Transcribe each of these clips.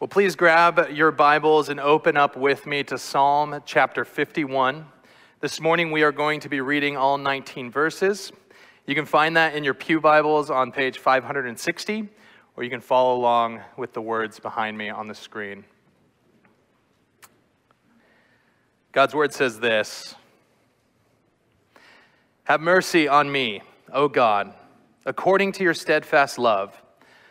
Well, please grab your Bibles and open up with me to Psalm chapter 51. This morning we are going to be reading all 19 verses. You can find that in your Pew Bibles on page 560, or you can follow along with the words behind me on the screen. God's word says this Have mercy on me, O God, according to your steadfast love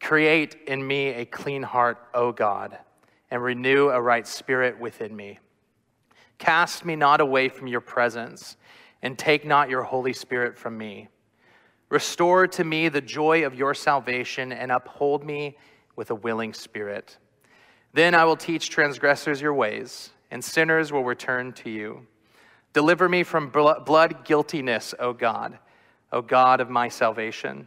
Create in me a clean heart, O God, and renew a right spirit within me. Cast me not away from your presence, and take not your Holy Spirit from me. Restore to me the joy of your salvation, and uphold me with a willing spirit. Then I will teach transgressors your ways, and sinners will return to you. Deliver me from blood guiltiness, O God, O God of my salvation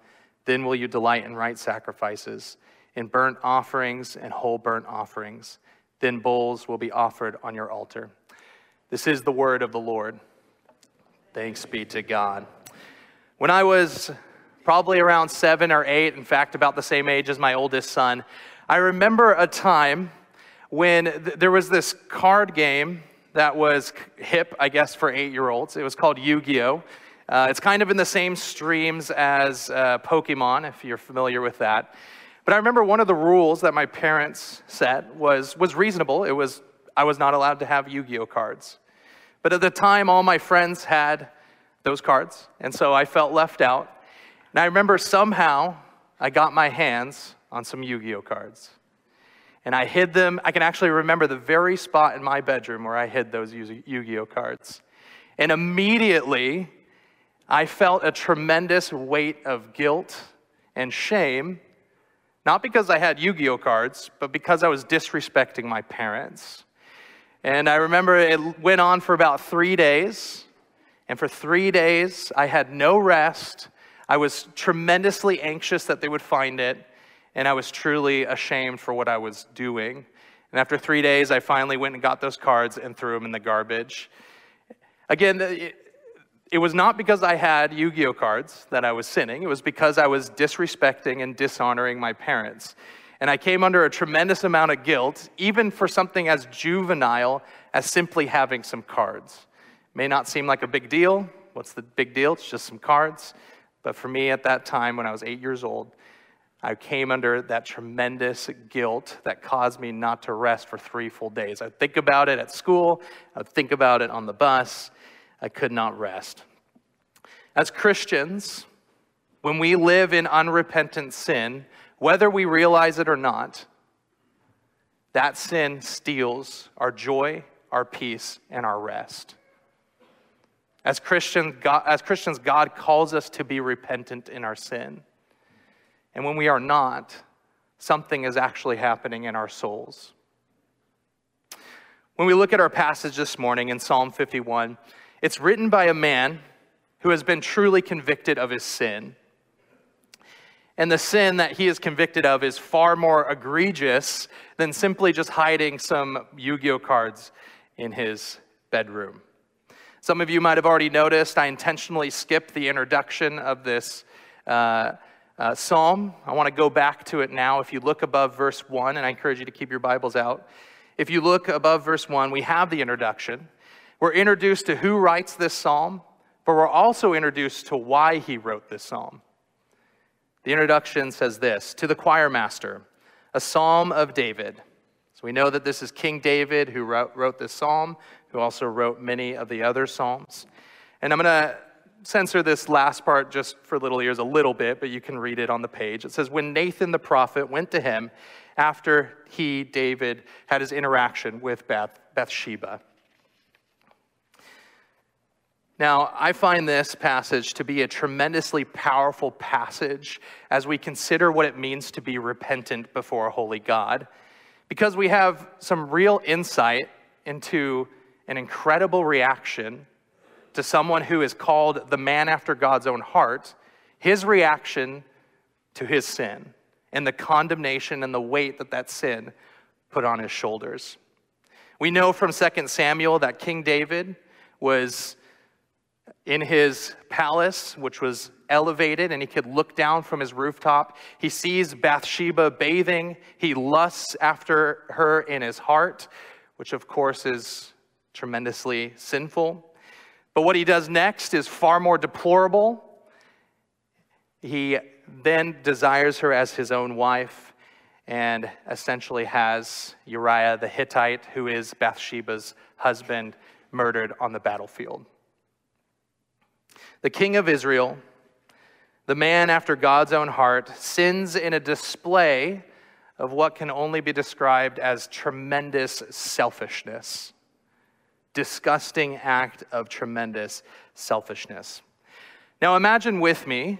Then will you delight in right sacrifices, in burnt offerings and whole burnt offerings. Then bulls will be offered on your altar. This is the word of the Lord. Thanks be to God. When I was probably around seven or eight, in fact, about the same age as my oldest son, I remember a time when th- there was this card game that was hip, I guess, for eight year olds. It was called Yu Gi Oh! Uh, it's kind of in the same streams as uh, Pokemon, if you're familiar with that. But I remember one of the rules that my parents set was, was reasonable. It was I was not allowed to have Yu Gi Oh cards. But at the time, all my friends had those cards, and so I felt left out. And I remember somehow I got my hands on some Yu Gi Oh cards. And I hid them. I can actually remember the very spot in my bedroom where I hid those Yu Gi Oh cards. And immediately, I felt a tremendous weight of guilt and shame, not because I had Yu Gi Oh cards, but because I was disrespecting my parents. And I remember it went on for about three days. And for three days, I had no rest. I was tremendously anxious that they would find it. And I was truly ashamed for what I was doing. And after three days, I finally went and got those cards and threw them in the garbage. Again, it was not because I had Yu Gi Oh cards that I was sinning, it was because I was disrespecting and dishonoring my parents. And I came under a tremendous amount of guilt, even for something as juvenile as simply having some cards. May not seem like a big deal. What's the big deal? It's just some cards. But for me at that time, when I was eight years old, I came under that tremendous guilt that caused me not to rest for three full days. I'd think about it at school, I'd think about it on the bus, I could not rest. As Christians, when we live in unrepentant sin, whether we realize it or not, that sin steals our joy, our peace, and our rest. As Christians, God, as Christians, God calls us to be repentant in our sin. And when we are not, something is actually happening in our souls. When we look at our passage this morning in Psalm 51, it's written by a man who has been truly convicted of his sin. And the sin that he is convicted of is far more egregious than simply just hiding some Yu Gi Oh cards in his bedroom. Some of you might have already noticed I intentionally skipped the introduction of this uh, uh, psalm. I want to go back to it now. If you look above verse 1, and I encourage you to keep your Bibles out. If you look above verse 1, we have the introduction. We're introduced to who writes this psalm, but we're also introduced to why he wrote this psalm. The introduction says this To the choir master, a psalm of David. So we know that this is King David who wrote, wrote this psalm, who also wrote many of the other psalms. And I'm going to censor this last part just for little ears a little bit, but you can read it on the page. It says, When Nathan the prophet went to him after he, David, had his interaction with Bath, Bathsheba. Now, I find this passage to be a tremendously powerful passage as we consider what it means to be repentant before a holy God, because we have some real insight into an incredible reaction to someone who is called the man after God's own heart, his reaction to his sin and the condemnation and the weight that that sin put on his shoulders. We know from 2 Samuel that King David was in his palace, which was elevated, and he could look down from his rooftop. He sees Bathsheba bathing. He lusts after her in his heart, which of course is tremendously sinful. But what he does next is far more deplorable. He then desires her as his own wife and essentially has Uriah the Hittite, who is Bathsheba's husband, murdered on the battlefield the king of Israel, the man after God's own heart, sins in a display of what can only be described as tremendous selfishness. Disgusting act of tremendous selfishness. Now imagine with me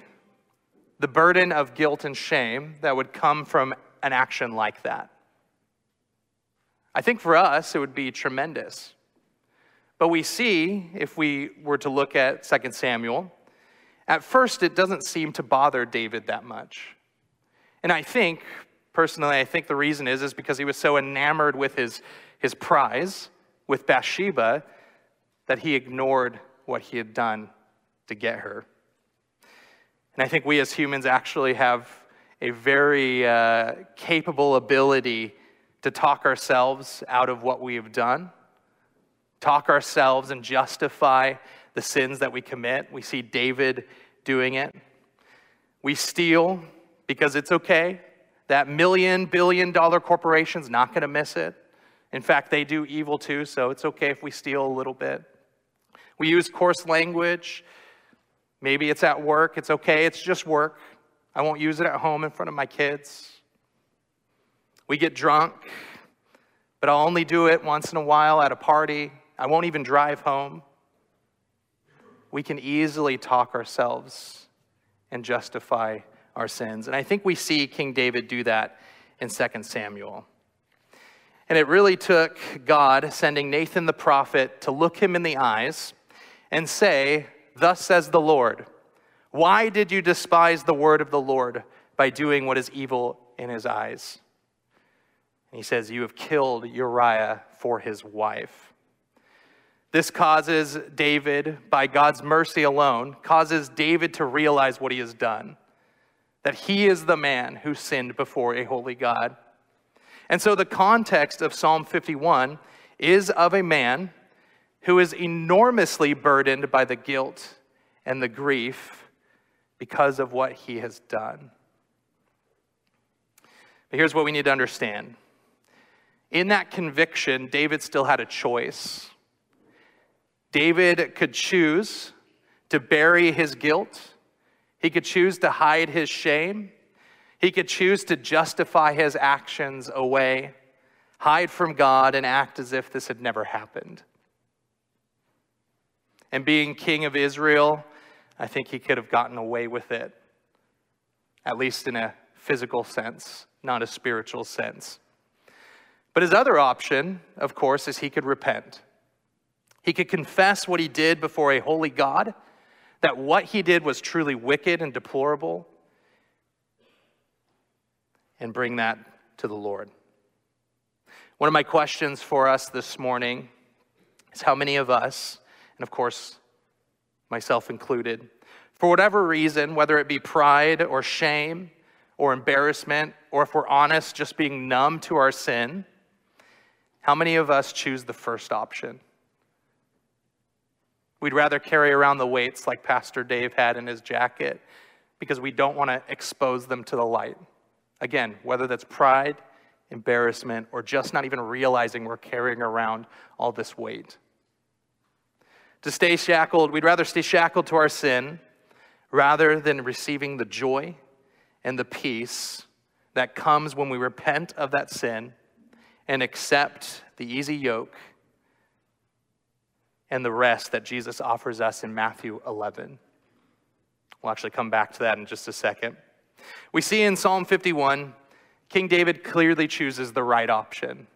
the burden of guilt and shame that would come from an action like that. I think for us, it would be tremendous. But we see, if we were to look at 2 Samuel, at first it doesn't seem to bother David that much. And I think, personally, I think the reason is, is because he was so enamored with his, his prize, with Bathsheba, that he ignored what he had done to get her. And I think we as humans actually have a very uh, capable ability to talk ourselves out of what we have done talk ourselves and justify the sins that we commit. We see David doing it. We steal because it's okay. That million, billion dollar corporation's not going to miss it. In fact, they do evil too, so it's okay if we steal a little bit. We use coarse language. Maybe it's at work. It's okay. It's just work. I won't use it at home in front of my kids. We get drunk, but I'll only do it once in a while at a party. I won't even drive home. We can easily talk ourselves and justify our sins. And I think we see King David do that in 2 Samuel. And it really took God sending Nathan the prophet to look him in the eyes and say, Thus says the Lord, why did you despise the word of the Lord by doing what is evil in his eyes? And he says, You have killed Uriah for his wife. This causes David, by God's mercy alone, causes David to realize what he has done that he is the man who sinned before a holy God. And so the context of Psalm 51 is of a man who is enormously burdened by the guilt and the grief because of what he has done. But here's what we need to understand. In that conviction, David still had a choice. David could choose to bury his guilt, he could choose to hide his shame, he could choose to justify his actions away, hide from God, and act as if this had never happened. And being king of Israel, I think he could have gotten away with it, at least in a physical sense, not a spiritual sense. But his other option, of course, is he could repent. He could confess what he did before a holy God, that what he did was truly wicked and deplorable, and bring that to the Lord. One of my questions for us this morning is how many of us, and of course, myself included, for whatever reason, whether it be pride or shame or embarrassment, or if we're honest, just being numb to our sin, how many of us choose the first option? We'd rather carry around the weights like Pastor Dave had in his jacket because we don't want to expose them to the light. Again, whether that's pride, embarrassment, or just not even realizing we're carrying around all this weight. To stay shackled, we'd rather stay shackled to our sin rather than receiving the joy and the peace that comes when we repent of that sin and accept the easy yoke and the rest that Jesus offers us in Matthew 11. We'll actually come back to that in just a second. We see in Psalm 51, King David clearly chooses the right option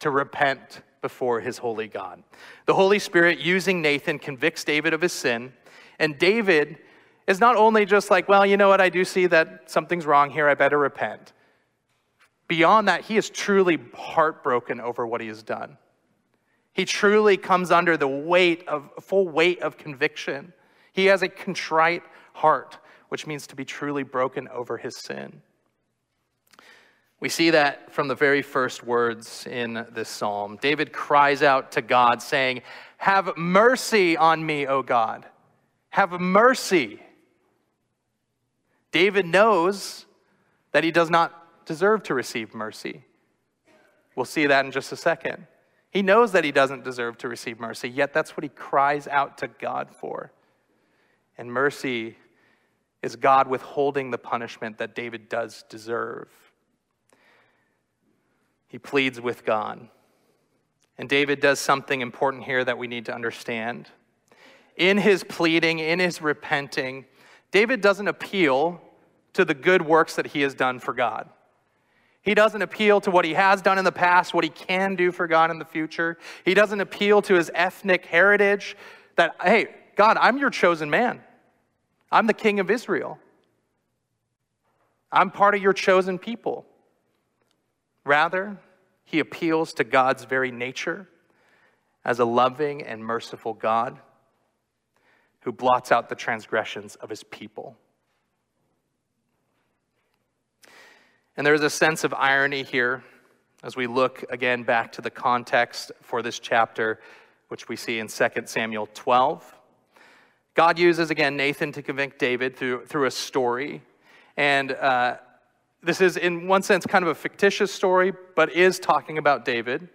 to repent before his holy God. The Holy Spirit, using Nathan, convicts David of his sin, and David is not only just like, well, you know what, I do see that something's wrong here, I better repent. Beyond that, he is truly heartbroken over what he has done. He truly comes under the weight of full weight of conviction. He has a contrite heart, which means to be truly broken over his sin. We see that from the very first words in this psalm. David cries out to God, saying, Have mercy on me, O God. Have mercy. David knows that he does not deserve to receive mercy. We'll see that in just a second. He knows that he doesn't deserve to receive mercy, yet that's what he cries out to God for. And mercy is God withholding the punishment that David does deserve. He pleads with God. And David does something important here that we need to understand. In his pleading, in his repenting, David doesn't appeal to the good works that he has done for God. He doesn't appeal to what he has done in the past, what he can do for God in the future. He doesn't appeal to his ethnic heritage that, hey, God, I'm your chosen man. I'm the king of Israel. I'm part of your chosen people. Rather, he appeals to God's very nature as a loving and merciful God who blots out the transgressions of his people. And there's a sense of irony here as we look again back to the context for this chapter, which we see in 2 Samuel 12. God uses again Nathan to convict David through, through a story. And uh, this is, in one sense, kind of a fictitious story, but is talking about David.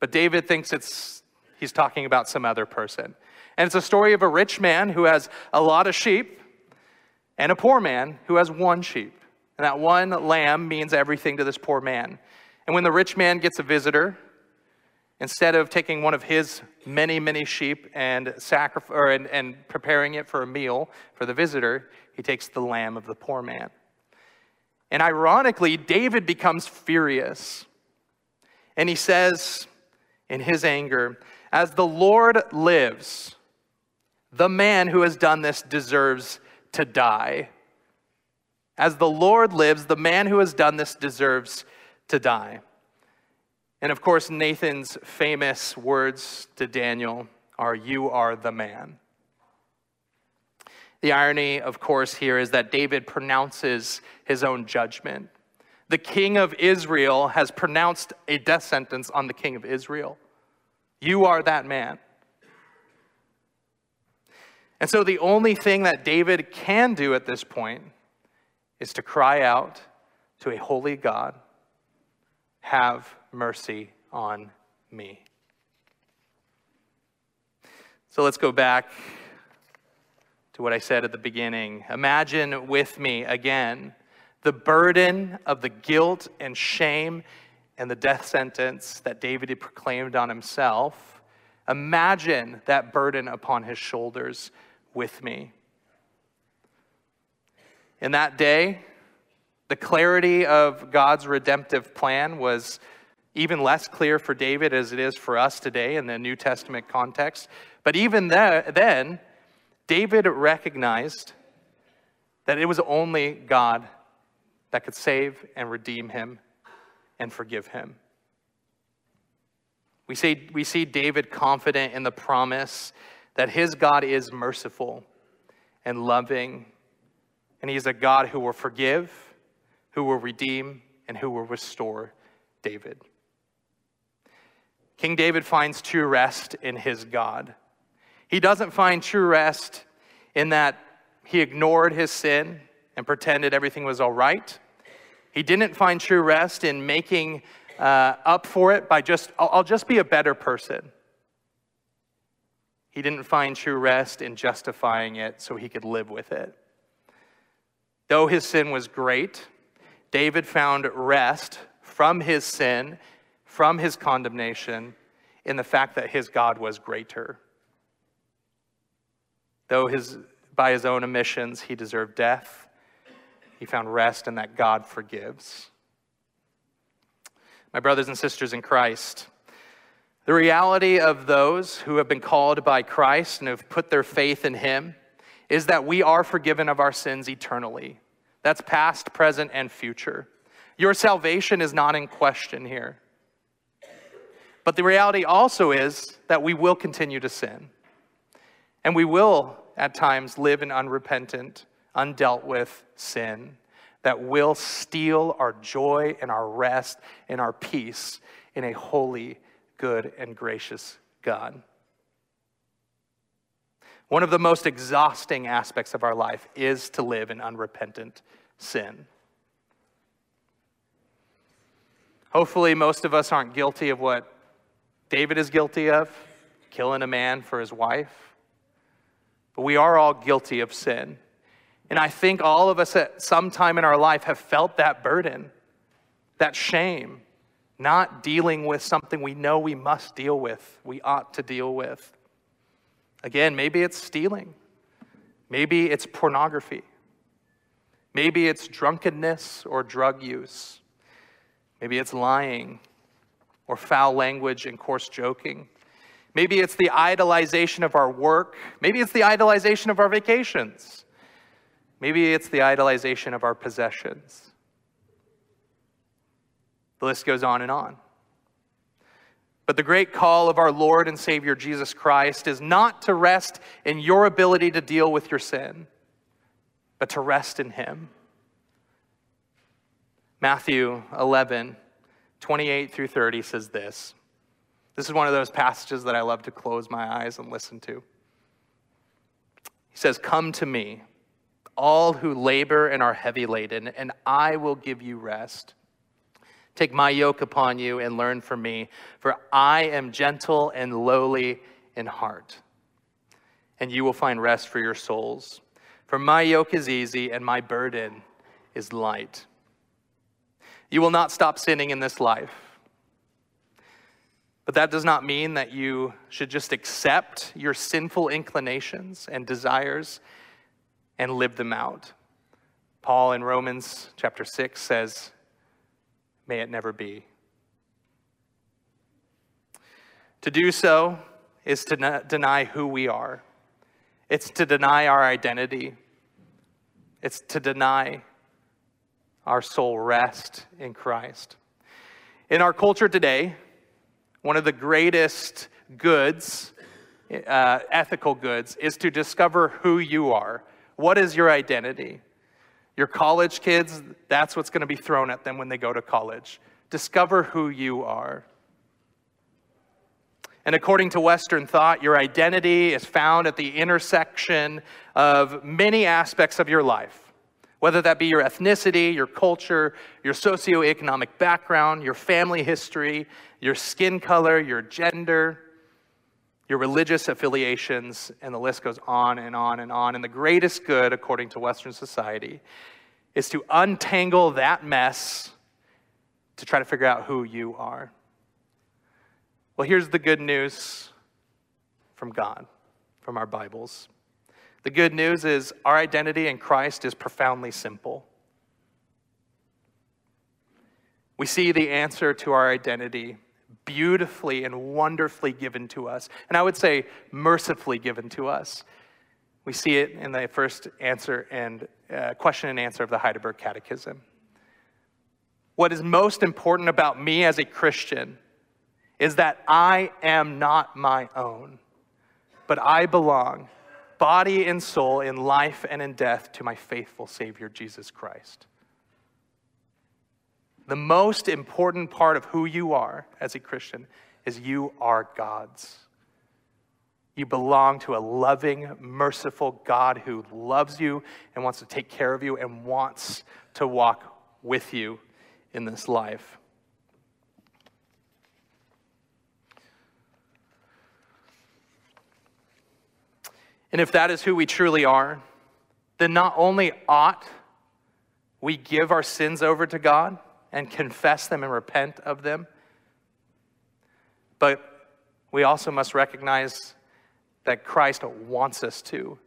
But David thinks it's, he's talking about some other person. And it's a story of a rich man who has a lot of sheep and a poor man who has one sheep. And that one lamb means everything to this poor man. And when the rich man gets a visitor, instead of taking one of his many, many sheep and, sacrif- or, and, and preparing it for a meal for the visitor, he takes the lamb of the poor man. And ironically, David becomes furious. And he says in his anger, As the Lord lives, the man who has done this deserves to die. As the Lord lives, the man who has done this deserves to die. And of course, Nathan's famous words to Daniel are, You are the man. The irony, of course, here is that David pronounces his own judgment. The king of Israel has pronounced a death sentence on the king of Israel. You are that man. And so the only thing that David can do at this point is to cry out to a holy God, Have mercy on me. So let's go back to what I said at the beginning. Imagine with me again the burden of the guilt and shame and the death sentence that David had proclaimed on himself. Imagine that burden upon his shoulders with me. In that day, the clarity of God's redemptive plan was even less clear for David as it is for us today in the New Testament context. But even then, David recognized that it was only God that could save and redeem him and forgive him. We see, we see David confident in the promise that his God is merciful and loving, and he's a God who will forgive, who will redeem, and who will restore David. King David finds true rest in his God. He doesn't find true rest in that he ignored his sin and pretended everything was all right. He didn't find true rest in making uh, up for it by just, I'll, I'll just be a better person. He didn't find true rest in justifying it so he could live with it. Though his sin was great, David found rest from his sin, from his condemnation, in the fact that his God was greater. Though his, by his own omissions he deserved death, he found rest in that God forgives. My brothers and sisters in Christ, the reality of those who have been called by Christ and have put their faith in Him is that we are forgiven of our sins eternally. That's past, present, and future. Your salvation is not in question here. But the reality also is that we will continue to sin. And we will, at times, live in unrepentant, undealt with sin that will steal our joy and our rest and our peace in a holy, good, and gracious God. One of the most exhausting aspects of our life is to live in unrepentant sin. Hopefully, most of us aren't guilty of what David is guilty of killing a man for his wife. But we are all guilty of sin. And I think all of us at some time in our life have felt that burden, that shame, not dealing with something we know we must deal with, we ought to deal with. Again, maybe it's stealing, maybe it's pornography, maybe it's drunkenness or drug use, maybe it's lying or foul language and coarse joking. Maybe it's the idolization of our work. Maybe it's the idolization of our vacations. Maybe it's the idolization of our possessions. The list goes on and on. But the great call of our Lord and Savior Jesus Christ is not to rest in your ability to deal with your sin, but to rest in Him. Matthew 11, 28 through 30 says this. This is one of those passages that I love to close my eyes and listen to. He says, Come to me all who labor and are heavy laden, and I will give you rest. Take my yoke upon you and learn from me, for I am gentle and lowly in heart, and you will find rest for your souls. For my yoke is easy and my burden is light. You will not stop sinning in this life. But that does not mean that you should just accept your sinful inclinations and desires and live them out. Paul in Romans chapter 6 says, May it never be. To do so is to deny who we are, it's to deny our identity, it's to deny our soul rest in Christ. In our culture today, one of the greatest goods, uh, ethical goods, is to discover who you are what is your identity? Your college kids, that's what's going to be thrown at them when they go to college. Discover who you are. And according to Western thought, your identity is found at the intersection of many aspects of your life, whether that be your ethnicity, your culture, your socioeconomic background, your family history, your skin color, your gender, your religious affiliations, and the list goes on and on and on. And the greatest good, according to Western society, is to untangle that mess to try to figure out who you are. Well, here's the good news from God, from our Bibles. The good news is our identity in Christ is profoundly simple. We see the answer to our identity beautifully and wonderfully given to us. And I would say mercifully given to us. We see it in the first answer and uh, question and answer of the Heidelberg Catechism. What is most important about me as a Christian is that I am not my own, but I belong, body and soul, in life and in death, to my faithful Savior, Jesus Christ. The most important part of who you are as a Christian is you are God's. You belong to a loving, merciful God who loves you and wants to take care of you and wants to walk with you in this life. And if that is who we truly are, then not only ought we give our sins over to God and confess them and repent of them, but we also must recognize that Christ wants us to.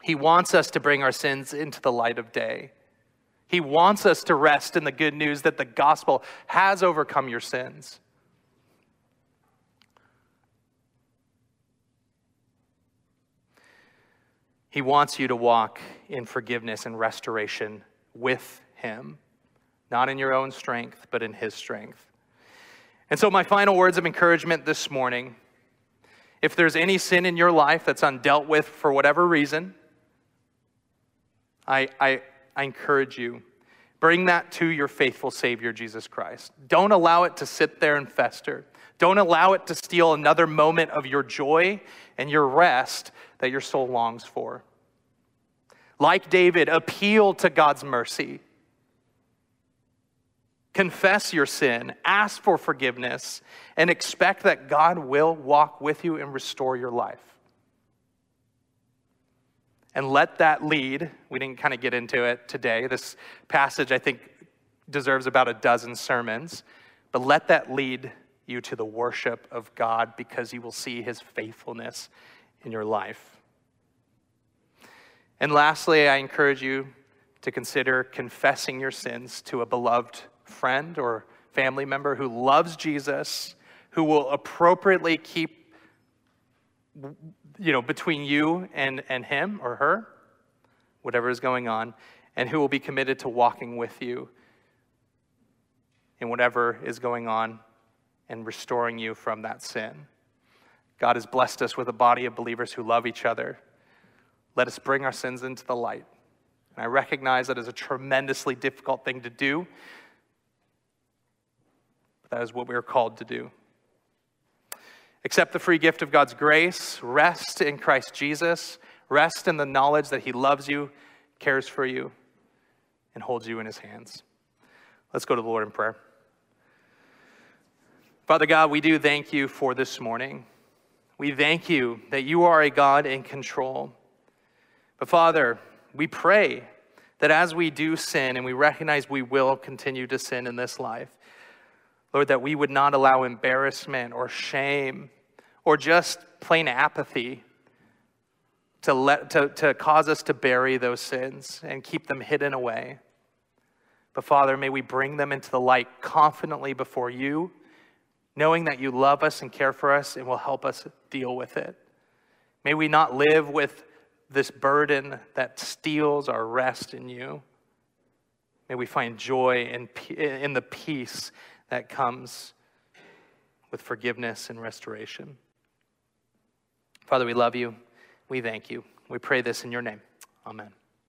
He wants us to bring our sins into the light of day. He wants us to rest in the good news that the gospel has overcome your sins. He wants you to walk in forgiveness and restoration with Him, not in your own strength, but in His strength. And so, my final words of encouragement this morning if there's any sin in your life that's undealt with for whatever reason, I, I, I encourage you. Bring that to your faithful Savior, Jesus Christ. Don't allow it to sit there and fester. Don't allow it to steal another moment of your joy and your rest that your soul longs for. Like David, appeal to God's mercy. Confess your sin, ask for forgiveness, and expect that God will walk with you and restore your life. And let that lead. We didn't kind of get into it today. This passage, I think, deserves about a dozen sermons, but let that lead you to the worship of God because you will see his faithfulness in your life. And lastly, I encourage you to consider confessing your sins to a beloved friend or family member who loves Jesus, who will appropriately keep, you know, between you and, and him or her, whatever is going on, and who will be committed to walking with you in whatever is going on and restoring you from that sin. God has blessed us with a body of believers who love each other. Let us bring our sins into the light. And I recognize that is a tremendously difficult thing to do. That is what we are called to do. Accept the free gift of God's grace, rest in Christ Jesus, rest in the knowledge that He loves you, cares for you, and holds you in His hands. Let's go to the Lord in prayer. Father God, we do thank you for this morning. We thank you that you are a God in control. But Father, we pray that as we do sin and we recognize we will continue to sin in this life, Lord, that we would not allow embarrassment or shame or just plain apathy to, let, to, to cause us to bury those sins and keep them hidden away. But Father, may we bring them into the light confidently before you, knowing that you love us and care for us and will help us deal with it. May we not live with this burden that steals our rest in you. May we find joy in, in the peace that comes with forgiveness and restoration. Father, we love you. We thank you. We pray this in your name. Amen.